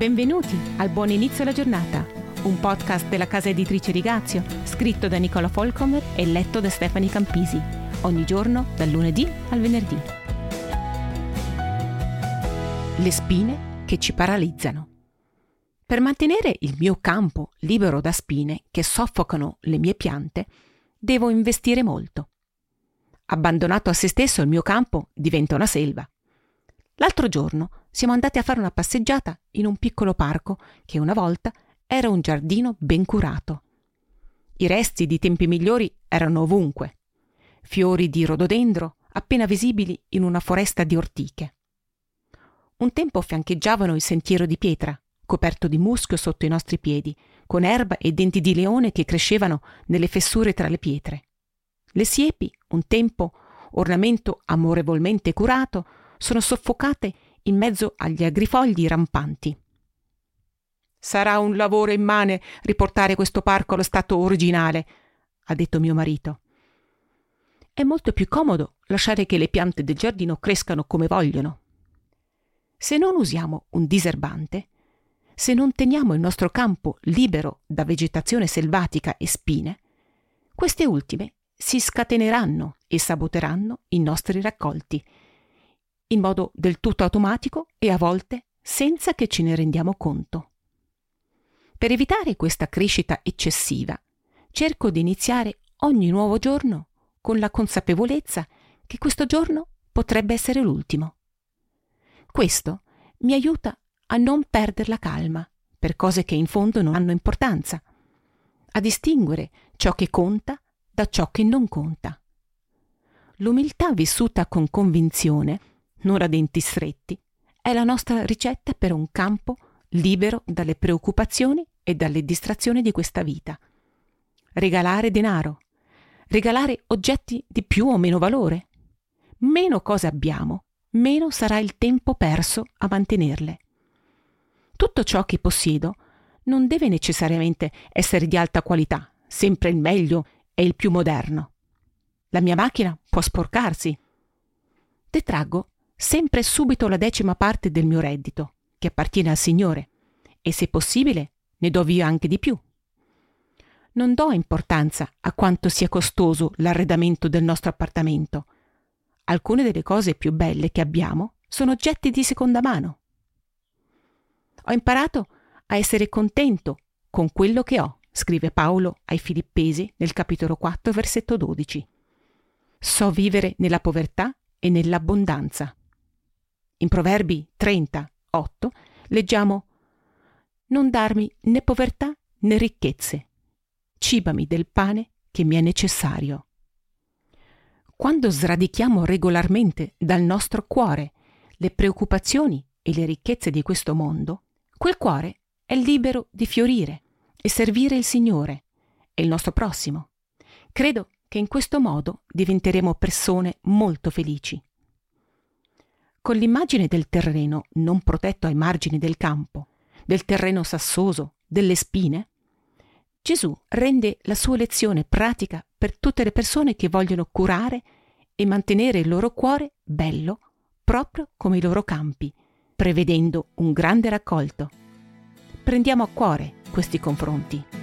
Benvenuti al Buon Inizio alla Giornata, un podcast della casa editrice Rigazio, scritto da Nicola Folcomer e letto da Stefani Campisi, ogni giorno dal lunedì al venerdì. Le spine che ci paralizzano. Per mantenere il mio campo libero da spine che soffocano le mie piante, devo investire molto. Abbandonato a se stesso il mio campo diventa una selva. L'altro giorno siamo andati a fare una passeggiata in un piccolo parco che una volta era un giardino ben curato. I resti di tempi migliori erano ovunque. Fiori di rododendro appena visibili in una foresta di ortiche. Un tempo fiancheggiavano il sentiero di pietra, coperto di muschio sotto i nostri piedi, con erba e denti di leone che crescevano nelle fessure tra le pietre. Le siepi, un tempo ornamento amorevolmente curato, sono soffocate in mezzo agli agrifogli rampanti. Sarà un lavoro immane riportare questo parco allo stato originale, ha detto mio marito. È molto più comodo lasciare che le piante del giardino crescano come vogliono. Se non usiamo un diserbante, se non teniamo il nostro campo libero da vegetazione selvatica e spine, queste ultime si scateneranno e saboteranno i nostri raccolti in modo del tutto automatico e a volte senza che ce ne rendiamo conto. Per evitare questa crescita eccessiva, cerco di iniziare ogni nuovo giorno con la consapevolezza che questo giorno potrebbe essere l'ultimo. Questo mi aiuta a non perdere la calma per cose che in fondo non hanno importanza, a distinguere ciò che conta da ciò che non conta. L'umiltà vissuta con convinzione non a denti stretti, è la nostra ricetta per un campo libero dalle preoccupazioni e dalle distrazioni di questa vita. Regalare denaro, regalare oggetti di più o meno valore. Meno cose abbiamo, meno sarà il tempo perso a mantenerle. Tutto ciò che possiedo non deve necessariamente essere di alta qualità, sempre il meglio e il più moderno. La mia macchina può sporcarsi. Detraggo sempre subito la decima parte del mio reddito, che appartiene al Signore, e se possibile ne do via anche di più. Non do importanza a quanto sia costoso l'arredamento del nostro appartamento. Alcune delle cose più belle che abbiamo sono oggetti di seconda mano. Ho imparato a essere contento con quello che ho, scrive Paolo ai Filippesi nel capitolo 4, versetto 12. So vivere nella povertà e nell'abbondanza. In Proverbi 30, 8 leggiamo Non darmi né povertà né ricchezze, cibami del pane che mi è necessario. Quando sradichiamo regolarmente dal nostro cuore le preoccupazioni e le ricchezze di questo mondo, quel cuore è libero di fiorire e servire il Signore e il nostro prossimo. Credo che in questo modo diventeremo persone molto felici. Con l'immagine del terreno non protetto ai margini del campo, del terreno sassoso, delle spine, Gesù rende la sua lezione pratica per tutte le persone che vogliono curare e mantenere il loro cuore bello, proprio come i loro campi, prevedendo un grande raccolto. Prendiamo a cuore questi confronti.